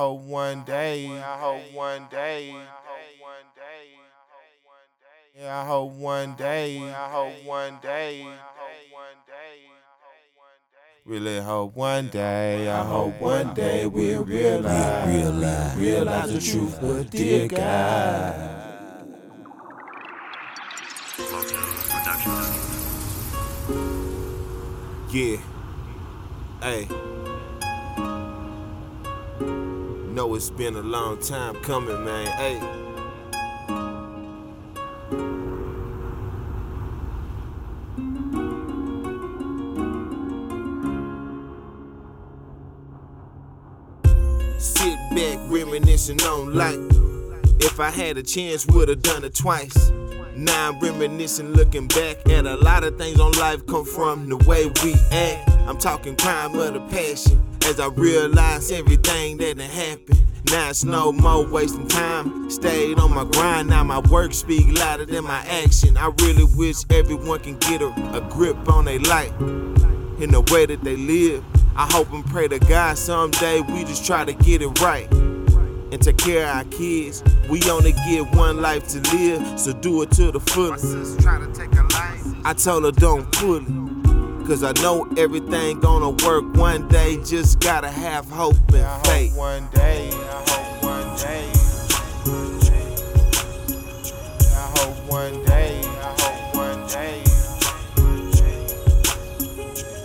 hope one day, I hope one day. Yeah, I hope one day, I hope one day. One day, really hope one day, I hope one day we'll realize, realize, realize the truth. But dear God. Yeah. Hey. Know it's been a long time coming, man. Hey. Sit back, reminiscing on life. If I had a chance, would've done it twice. Now I'm reminiscing, looking back at a lot of things on life come from the way we act. I'm talking crime of the passion as I realize everything that done happened. Now it's no more wasting time. Stayed on my grind, now my work speak louder than my action. I really wish everyone can get a, a grip on their life in the way that they live. I hope and pray to God someday we just try to get it right and take care of our kids. We only get one life to live, so do it to the fullest. I told her don't pull it, cause I know everything gonna work one day. Just gotta have hope and faith. One day, I hope one day. I hope one day, I hope one day.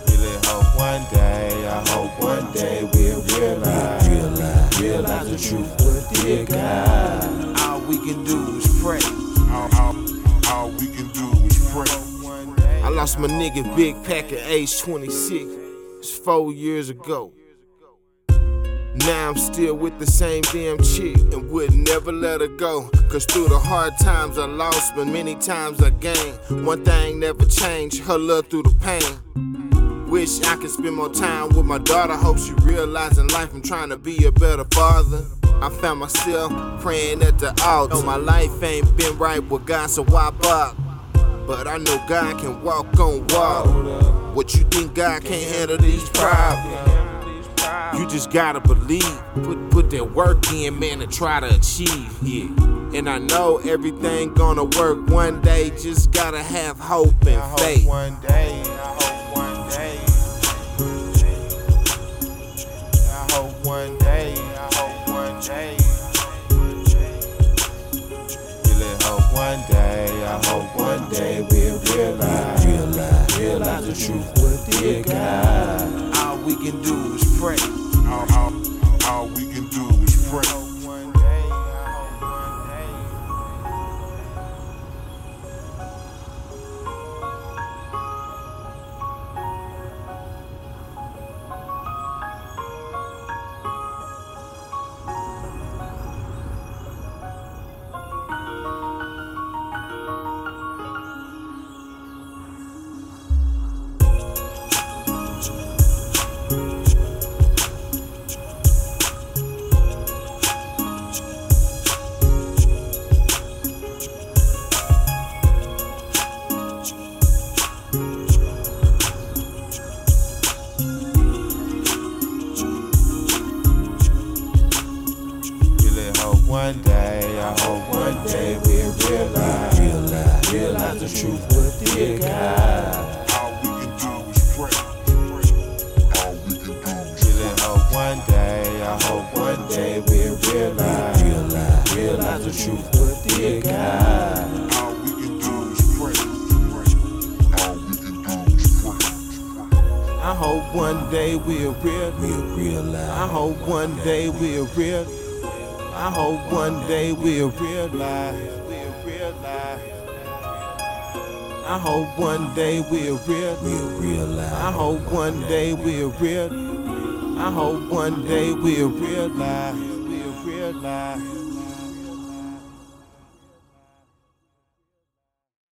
Really hope one day, I hope one day we'll realize, realize, realize the truth. But dear God, I lost my nigga Big Pack at age 26. It's four years ago. Now I'm still with the same damn chick and would never let her go. Cause through the hard times I lost, but many times I gained. One thing never changed, her love through the pain. Wish I could spend more time with my daughter. Hope she realizing life. I'm trying to be a better father. I found myself praying at the altar. Know my life ain't been right with God, so why bother? But I know God can walk on water. What you think God can't handle these problems? You just gotta believe, put put that work in, man, to try to achieve. Yeah, and I know everything gonna work one day. Just gotta have hope and faith. One day, I hope one day. I hope one day, I hope one day. Day we'll realize, realize, realize the truth. What dear God, all we can do is pray. All, all, all we can do is pray. One day, I hope one day we'll realize, realize, realize the truth. What dear God, All we can do is pray. All we can do is really hope one day, I hope one day we'll realize, realize, realize the truth. What dear God, All we can do is pray. All we can do is pray. I hope one day we'll real, we'll realize. I hope one day we'll real. I hope one day we'll realize, we'll realize. I hope one day we'll real, we'll realize. I hope one day we'll real. I hope one day we'll realize, we'll realize.